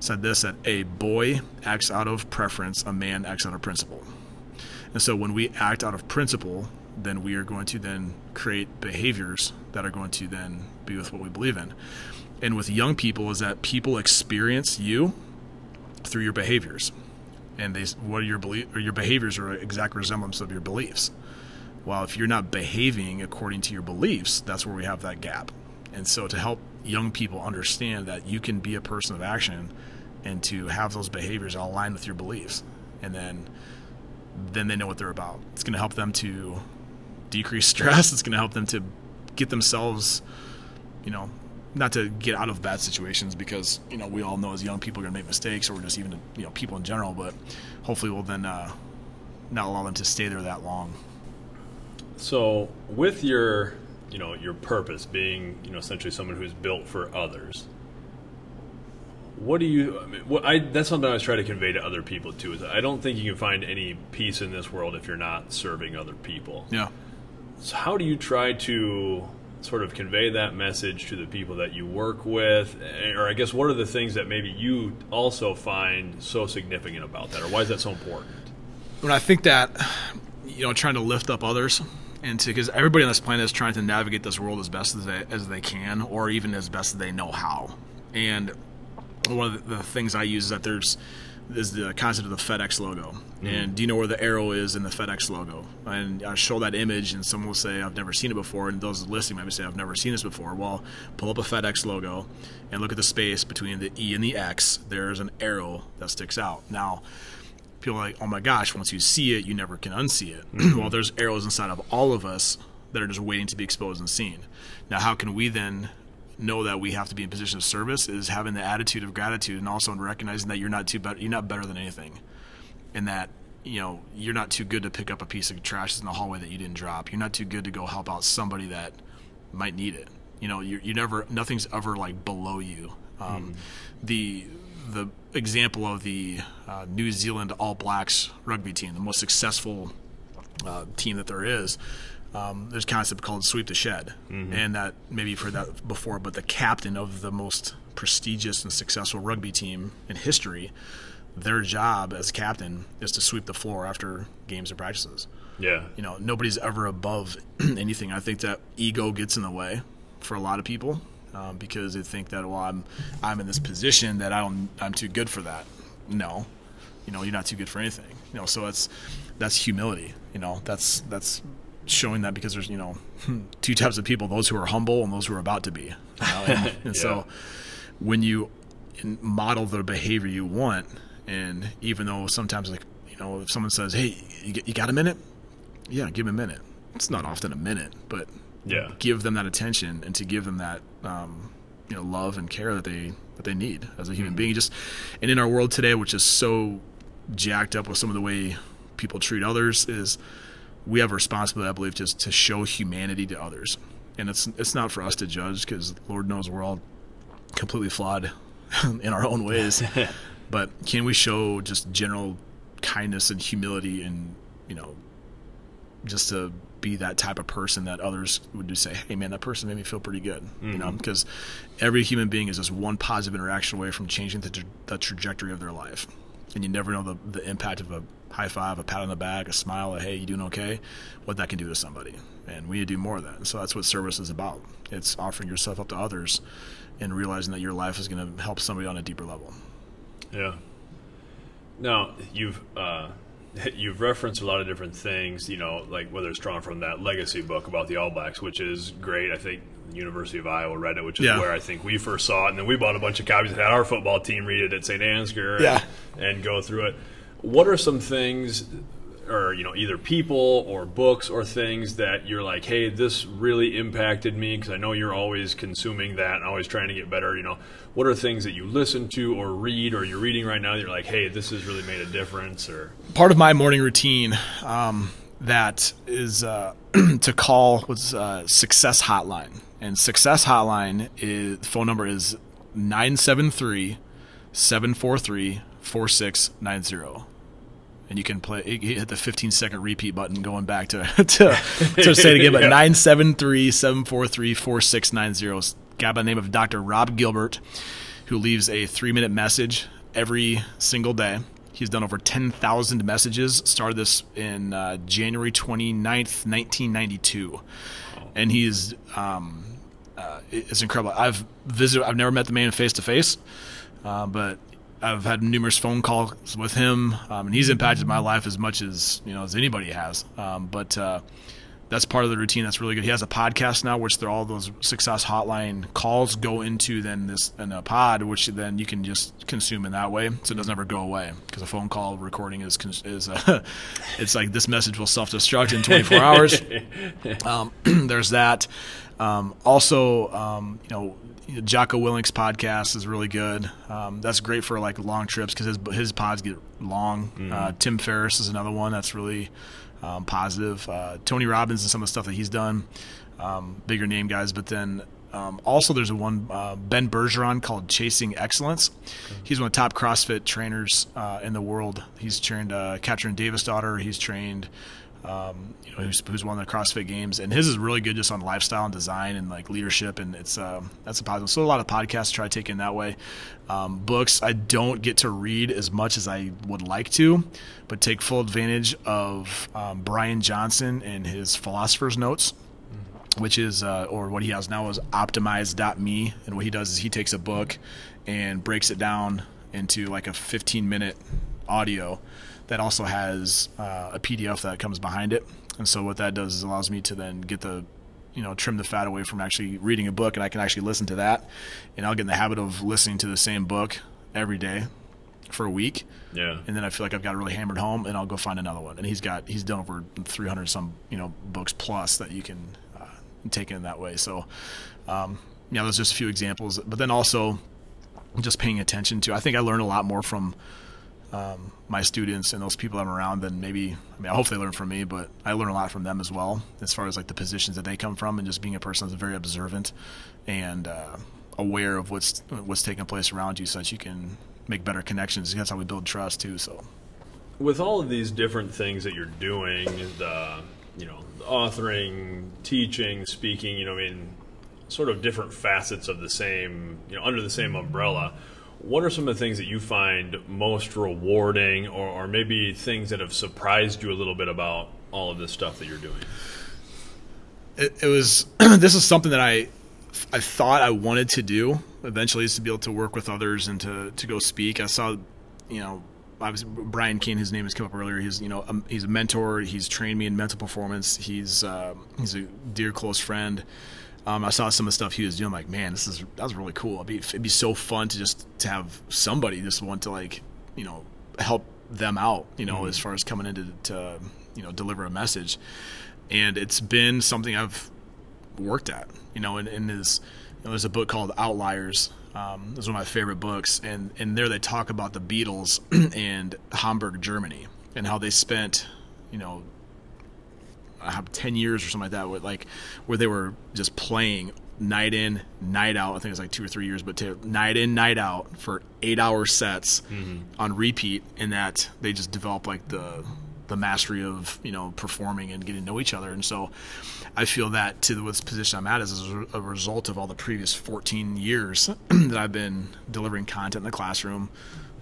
said this: that a boy acts out of preference, a man acts out of principle. And so when we act out of principle, then we are going to then create behaviors that are going to then be with what we believe in. And with young people, is that people experience you through your behaviors, and they what are your belief or your behaviors are exact resemblance of your beliefs. Well, if you're not behaving according to your beliefs, that's where we have that gap. And so, to help young people understand that you can be a person of action and to have those behaviors align with your beliefs, and then then they know what they're about. It's going to help them to decrease stress. It's going to help them to get themselves, you know, not to get out of bad situations because you know we all know as young people are going to make mistakes or just even you know people in general but hopefully we'll then uh, not allow them to stay there that long so with your you know your purpose being you know essentially someone who's built for others what do you I mean, what I that's something I was trying to convey to other people too is I don't think you can find any peace in this world if you're not serving other people yeah so how do you try to sort of convey that message to the people that you work with? Eh, or i guess what are the things that maybe you also find so significant about that? Or why is that so important? When i think that you know trying to lift up others and to because everybody on this planet is trying to navigate this world as best as they as they can or even as best as they know how. And one of the things i use is that there's is the concept of the FedEx logo. Mm-hmm. And do you know where the arrow is in the FedEx logo? And I show that image, and someone will say, I've never seen it before. And those listening might say, I've never seen this before. Well, pull up a FedEx logo and look at the space between the E and the X. There's an arrow that sticks out. Now, people are like, oh my gosh, once you see it, you never can unsee it. Mm-hmm. well, there's arrows inside of all of us that are just waiting to be exposed and seen. Now, how can we then know that we have to be in position of service is having the attitude of gratitude and also recognizing that you're not too better you're not better than anything. And that you know you're not too good to pick up a piece of trash in the hallway that you didn't drop. You're not too good to go help out somebody that might need it. You know you you never nothing's ever like below you. Um, mm. the the example of the uh, New Zealand All Blacks rugby team the most successful uh, team that there is um, there's a concept called sweep the shed, mm-hmm. and that maybe you've heard that before. But the captain of the most prestigious and successful rugby team in history, their job as captain is to sweep the floor after games and practices. Yeah, you know nobody's ever above anything. I think that ego gets in the way for a lot of people um, because they think that well I'm I'm in this position that I don't I'm too good for that. No, you know you're not too good for anything. You know so that's that's humility. You know that's that's showing that because there's you know two types of people: those who are humble and those who are about to be. You know? and, yeah. so when you model the behavior you want, and even though sometimes like you know if someone says, "Hey, you, you got a minute?" Yeah, give them a minute. It's not often a minute, but yeah, give them that attention and to give them that um, you know love and care that they that they need as a human mm-hmm. being. Just and in our world today, which is so jacked up with some of the way people treat others, is we have a responsibility, I believe, just to show humanity to others. And it's it's not for us to judge because Lord knows we're all completely flawed in our own ways. but can we show just general kindness and humility and you know just to be that type of person that others would just say, "Hey, man, that person made me feel pretty good," mm-hmm. you know, because mm-hmm. every human being is just one positive interaction away from changing the, tra- the trajectory of their life. and you never know the the impact of a high five, a pat on the back, a smile, a hey, you doing okay? What that can do to somebody, and we need to do more of that. And so that's what service is about. It's offering yourself up to others, and realizing that your life is going to help somebody on a deeper level. Yeah. Now you've uh, you've referenced a lot of different things, you know, like whether it's drawn from that legacy book about the All Blacks, which is great. I think University of Iowa read it, which is Yeah. where I think we first saw it, and then we bought a bunch of copies and had our football team read it at St. Ansgar and, Yeah. and go through it. What are some things, or you know, either people or books or things that you're like, hey, this really impacted me because I know you're always consuming that and always trying to get better. You know, what are things that you listen to or read or you're reading right now that you're like, hey, this has really made a difference? Or part of my morning routine um, that is uh, to call what's uh, success hotline and success hotline is phone number is 973 743 4690 and you can play you hit the 15 second repeat button going back to to, to say it again but Yeah. 973 743 4690 guy by the name of dr rob gilbert who leaves a three minute message every single day. He's done over 10000 messages. Started this in uh, january 29th 1992 and he's um, uh, it's incredible. I've visited i've never met the man face to face uh, but I've had numerous phone calls with him, um, and he's impacted my life as much as you know as anybody has. Um, but uh, that's part of the routine. That's really good. He has a podcast now, which they're all those success hotline calls go into then this in a pod, which then you can just consume in that way, so it doesn't ever go away because a phone call recording is is uh, it's like this message will self destruct in 24 hours. Um, there's that. Um, also, um, you know, Jocko Willink's podcast is really good. Um, that's great for like long trips because his his pods get long. Uh, Tim Ferriss is another one that's really um, positive. Uh, Tony Robbins and some of the stuff that he's done, um, bigger name guys. But then um, also there's a one uh, Ben Bergeron called Chasing Excellence. He's one of the top CrossFit trainers uh, in the world. He's trained uh, Katrin Davidsdottir. He's trained um, you know, who's, who's won the CrossFit Games, and his is really good just on lifestyle and design and like leadership, and it's um, that's a positive. So a lot of podcasts try taking that way. Um, books I don't get to read as much as I would like to, but take full advantage of um, Brian Johnson and his Philosopher's Notes which is uh, or what he has now is optimize.me and what he does is he takes a book and breaks it down into like a 15 minute audio that also has uh, a pdf that comes behind it and so what that does is allows me to then get the you know trim the fat away from actually reading a book and i can actually listen to that and i'll get in the habit of listening to the same book every day for a week yeah, and then I feel like I've got it really hammered home, and I'll go find another one. And he's got he's done over 300 some you know books plus that you can uh, take in that way. So, um, yeah, those are just a few examples. But then also just paying attention to. I think I learn a lot more from um, my students and those people I'm around then maybe. I mean, I hope they learn from me, but I learn a lot from them as well as far as like the positions that they come from, and just being a person that's very observant and uh, aware of what's what's taking place around you, so that you can make better connections. That's how we build trust too. So. with all of these different things that you're doing, the you know, authoring, teaching, speaking, you know, I mean, sort of different facets of the same, you know, under the same umbrella. What are some of the things that you find most rewarding, or, or maybe things that have surprised you a little bit about all of this stuff that you're doing? it, it was this is something that I I thought I wanted to do eventually is to be able to work with others and to to go speak. I saw, you know, obviously Brian Cain, his name has come up earlier. He's you know um, he's a mentor. He's trained me in mental performance. He's uh, he's a dear close friend. Um, I saw some of the stuff he was doing. I'm like, man, this is that was really cool. It'd be, it'd be so fun to just to have somebody just want to like you know help them out. You know, as far as coming in to, to you know deliver a message. And it's been something I've worked at. You know, and, and is you know, there's a book called Outliers. Um, it's one of my favorite books, and and there they talk about the Beatles and Hamburg, Germany, and how they spent, you know, uh, ten years or something like that, with like where they were just playing night in, night out. I think it was like two or three years, but to, night in, night out for eight-hour sets on repeat, and that they just developed like the the mastery of you know performing and getting to know each other. And so, I feel that to the position I'm at is a result of all the previous 14 years that I've been delivering content in the classroom,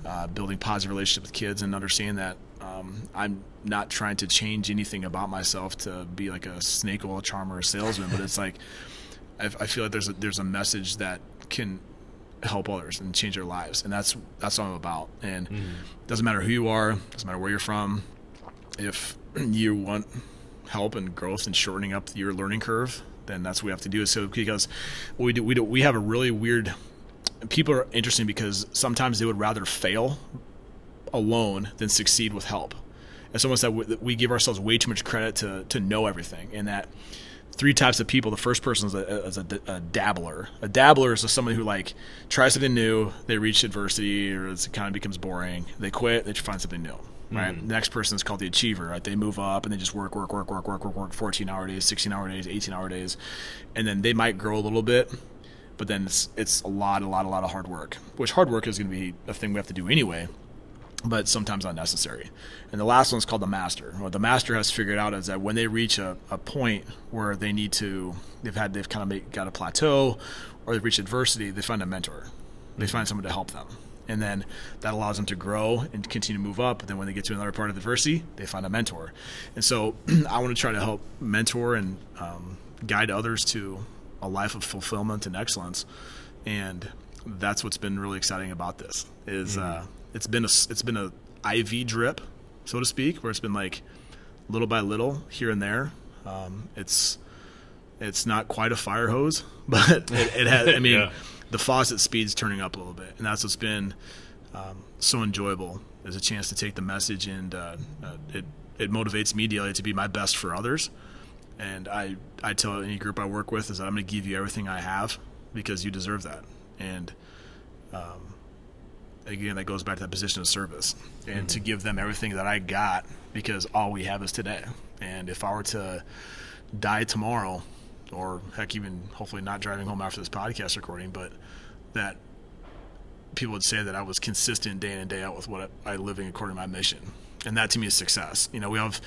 uh, building positive relationship with kids and understanding that um, I'm not trying to change anything about myself to be like a snake oil charmer or salesman, but it's like I, I feel like there's a, there's a message that can help others and change their lives, and that's that's what I'm about. And mm-hmm. doesn't matter who you are, doesn't matter where you're from. If you want help and growth and shortening up your learning curve, then that's what we have to do. So because we do we do we have a really weird. People are interesting because sometimes they would rather fail alone than succeed with help. It's almost that we give ourselves way too much credit to to know everything, and that three types of people. The first person is a, is a, a dabbler. A dabbler is someone who like tries something new, they reach adversity, or it kind of becomes boring. They quit, they find something new. Right. Mm-hmm. The next person is called the achiever. Right. They move up and they just work, work, work, work, work, work, work. Fourteen hour days, sixteen hour days, eighteen hour days, and then they might grow a little bit, but then it's it's a lot, a lot, a lot of hard work. Which hard work is going to be a thing we have to do anyway but sometimes unnecessary. And the last one is called the master. What the master has figured out is that when they reach a, a point where they need to, they've had, they've kind of make, got a plateau or they've reached adversity, they find a mentor. They find someone to help them. And then that allows them to grow and continue to move up. But then when they get to another part of adversity, they find a mentor. And so I want to try to help mentor and um, guide others to a life of fulfillment and excellence. And that's what's been really exciting about this is, mm-hmm. uh, it's been a it's been a IV drip, so to speak, where it's been like little by little here and there. Um, it's it's not quite a fire hose, but it, it has. I mean, yeah. the faucet speed's turning up a little bit, and that's what's been um, so enjoyable. Is a chance to take the message, and uh, uh, it it motivates me daily to be my best for others. And I I tell any group I work with is that I'm going to give you everything I have because you deserve that. And um, again, that goes back to that position of service and mm-hmm. to give them everything that I got because all we have is today. And if I were to die tomorrow, or heck, even hopefully not driving home after this podcast recording, but that people would say that I was consistent day in and day out with what I, living according to my mission. And that to me is success. You know, we have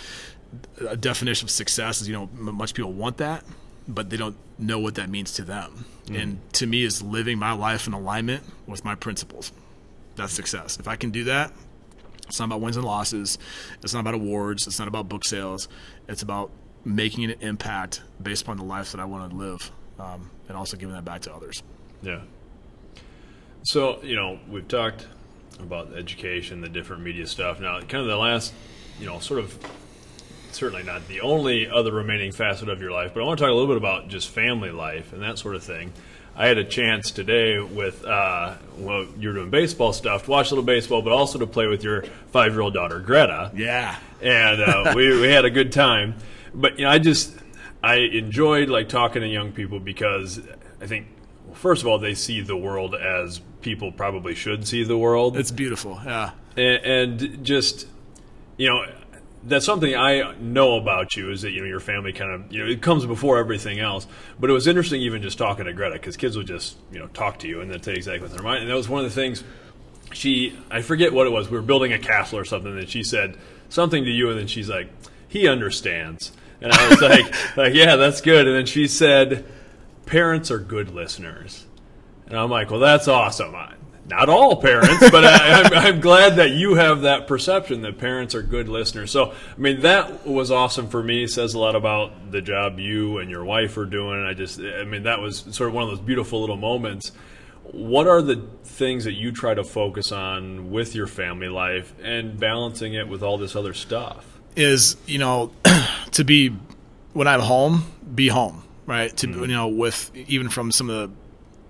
a definition of success is, you know, much people want that, but they don't know what that means to them. Mm-hmm. And to me is living my life in alignment with my principles that's success. If I can do that, it's not about wins and losses. It's not about awards. It's not about book sales. It's about making an impact based upon the life that I want to live, um, and also giving that back to others. Yeah. So you know we've talked about education, the different media stuff. Now, kind of the last, you know, sort of certainly not the only other remaining facet of your life, but I want to talk a little bit about just family life and that sort of thing. I had a chance today with uh, well, you're doing baseball stuff to watch a little baseball, but also to play with your five year old daughter Greta. Yeah, and uh, we we had a good time. But you know, I just I enjoyed like talking to young people because I think well, first of all they see the world as people probably should see the world. It's beautiful, yeah, and, and just you know that's something I know about you is that you know your family kind of you know it comes before everything else. But it was interesting even just talking to Greta because kids will just you know talk to you and then you exactly what's in their mind. And that was one of the things she I forget what it was. We were building a castle or something, and she said something to you, and then she's like, "He understands," and I was like, "Like yeah, that's good." And then she said, "Parents are good listeners," and I'm like, "Well, that's awesome." I, not all parents, but I, am I'm, I'm glad that you have that perception that parents are good listeners. So, I mean, that was awesome for me. It says a lot about the job you and your wife are doing. I just, I mean, that was sort of one of those beautiful little moments. What are the things that you try to focus on with your family life and balancing it with all this other stuff? Is, you know, to be, when I'm home, be home, right? To, mm-hmm. you know, with even from some of the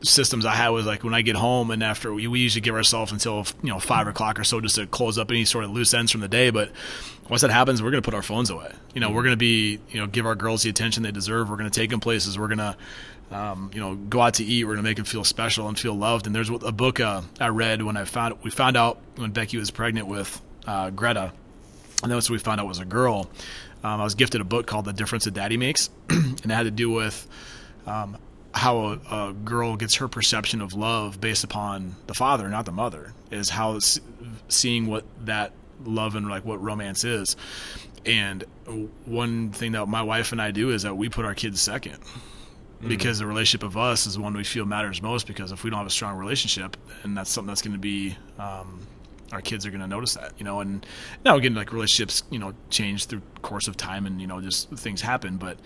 systems I had was like when I get home and after we, we usually give ourselves until you know five o'clock or so just to close up any sort of loose ends from the day. But once that happens, we're gonna put our phones away. You know, we're gonna be you know give our girls the attention they deserve. We're gonna take them places. We're gonna um, you know go out to eat. We're gonna make them feel special and feel loved. And there's a book uh, I read when I found we found out when Becky was pregnant with uh, Greta, and that's what we found out was a girl. Um, I was gifted a book called The Difference a Daddy Makes, and it had to do with um, how a, a, girl gets her perception of love based upon the father, not the mother, is how seeing what that love and like what romance is. And one thing that my wife and I do is that we put our kids second. Mm-hmm. Because the relationship of us is the one we feel matters most. Because if we don't have a strong relationship, and that's something that's going to be um, our kids are going to notice that, you know. And now again, like relationships, you know, change through course of time, and you know, just things happen. But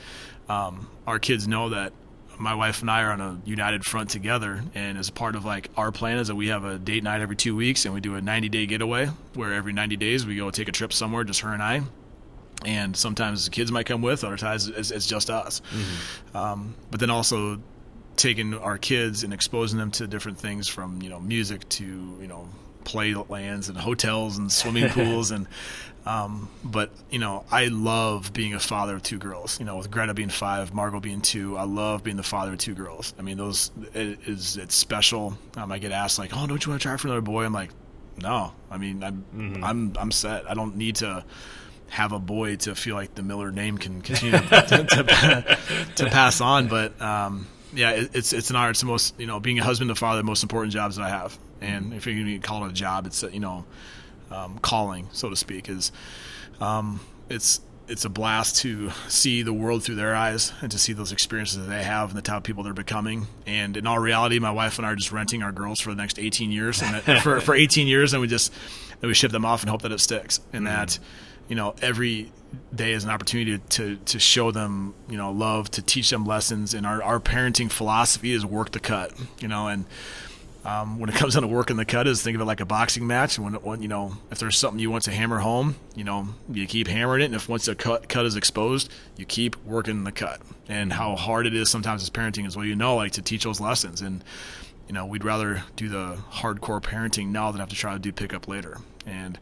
um, our kids know that my wife and I are on a united front together, and as part of like our plan is that we have a date night every two weeks, and we do a 90 day getaway where every 90 days we go take a trip somewhere, just her and I. And sometimes the kids might come with, other times it's, it's just us. Mm-hmm. Um, but then also taking our kids and exposing them to different things from you know music to you know playlands and hotels and swimming pools and um, but you know I love being a father of two girls you know with Greta being five Margot being two. I love being the father of two girls. I mean those it is it's special. Um, I get asked like oh don't you want to try for another boy? I'm like no. I mean I'm mm-hmm. I'm I'm set. I don't need to have a boy to feel like the Miller name can continue to, to, to, pass on. But um, yeah, it's it's an honor. It's the most you know being a husband and father, the most important jobs that I have. And if you're going to call it a job, it's you know um, calling, so to speak. Is um, it's it's a blast to see the world through their eyes and to see those experiences that they have and the type of people they're becoming. And in all reality, my wife and I are just renting our girls for the next 18 years, and for for 18 years, and we just and we ship them off and hope that it sticks, and mm-hmm. that you know every day is an opportunity to to show them you know love to teach them lessons and our, our parenting philosophy is work the cut you know and um, when it comes down to working the cut is think of it like a boxing match. And when, when you know if there's something you want to hammer home you know you keep hammering it. And if once the cut, cut is exposed you keep working the cut. And how hard it is sometimes as parenting is well you know like to teach those lessons. And you know we'd rather do the hardcore parenting now than have to try to do pickup later. And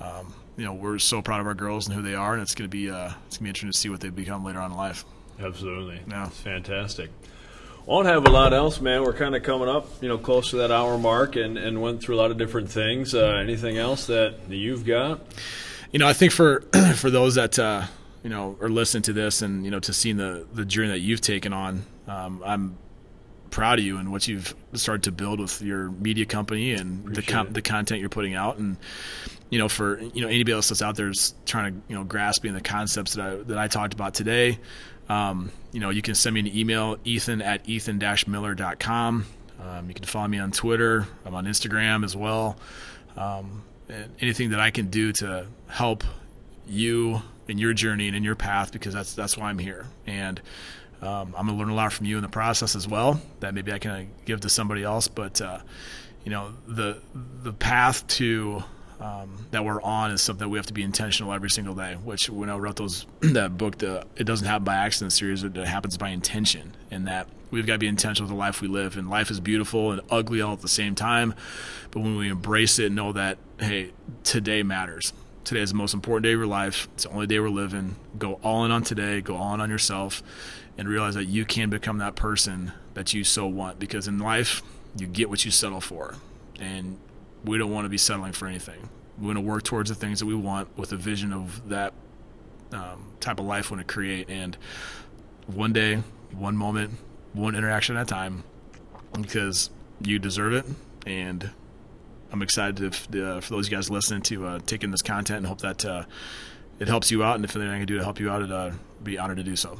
um, you know we're so proud of our girls and who they are, and it's going to be uh, it's going to be interesting to see what they become later on in life. Absolutely, yeah, it's fantastic. Won't have a lot else, man. We're kind of coming up, you know, close to that hour mark, and, and went through a lot of different things. Uh, anything else that you've got? You know, I think for for those that uh, you know are listening to this, and you know, to seeing the the journey that you've taken on, um, I'm proud of you and what you've started to build with your media company and Appreciate the com- the content you're putting out and you know for you know anybody else that's out there is trying to you know grasping the concepts that I that I talked about today um, you know you can send me an email ethan at ethan-miller.com um, you can follow me on Twitter. I'm on Instagram as well. Um, anything that I can do to help you in your journey and in your path because that's that's why I'm here. And um, I'm going to learn a lot from you in the process as well that maybe I can give to somebody else. But uh, you know, the the path to um, that we're on is something that we have to be intentional every single day. Which when I wrote those that book, the "It Doesn't Happen by Accident" series, it happens by intention, and that we've got to be intentional with the life we live. And life is beautiful and ugly all at the same time. But when we embrace it, and know that hey, today matters. Today is the most important day of your life. It's the only day we're living. Go all in on today. Go all in on yourself and realize that you can become that person that you so want because in life you get what you settle for and we don't want to be settling for anything. We want to work towards the things that we want with a vision of that um, type of life we want to create. And one day one moment one interaction at a time because you deserve it. And i'm excited uh, for those of you guys listening to uh, take in this content and hope that uh, it helps you out. And if anything i can do to help you out i'd uh, be honored to do so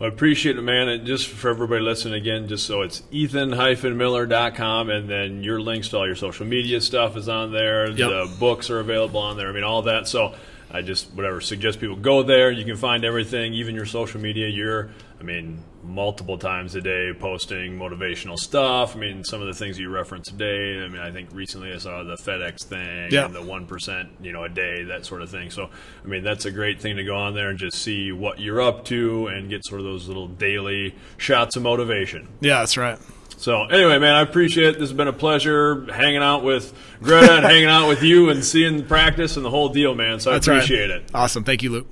I appreciate it, man. And just for everybody listening again, just so it's ethan-miller.com, and then your links to all your social media stuff is on there. Yep. The books are available on there. I mean, all that. So I just whatever suggest people go there. You can find everything, even your social media. You're, I mean, multiple times a day posting motivational stuff. I mean, some of the things you referenced today. I mean, I think recently I saw the FedEx thing yeah. and the one percent, you know, a day, that sort of thing. So, I mean, that's a great thing to go on there and just see what you're up to and get sort of those little daily shots of motivation. Yeah, that's right. So anyway, man, I appreciate it. This has been a pleasure hanging out with Greta and hanging out with you and seeing the practice and the whole deal, man. So I That's appreciate right. it. Awesome. Thank you, Luke.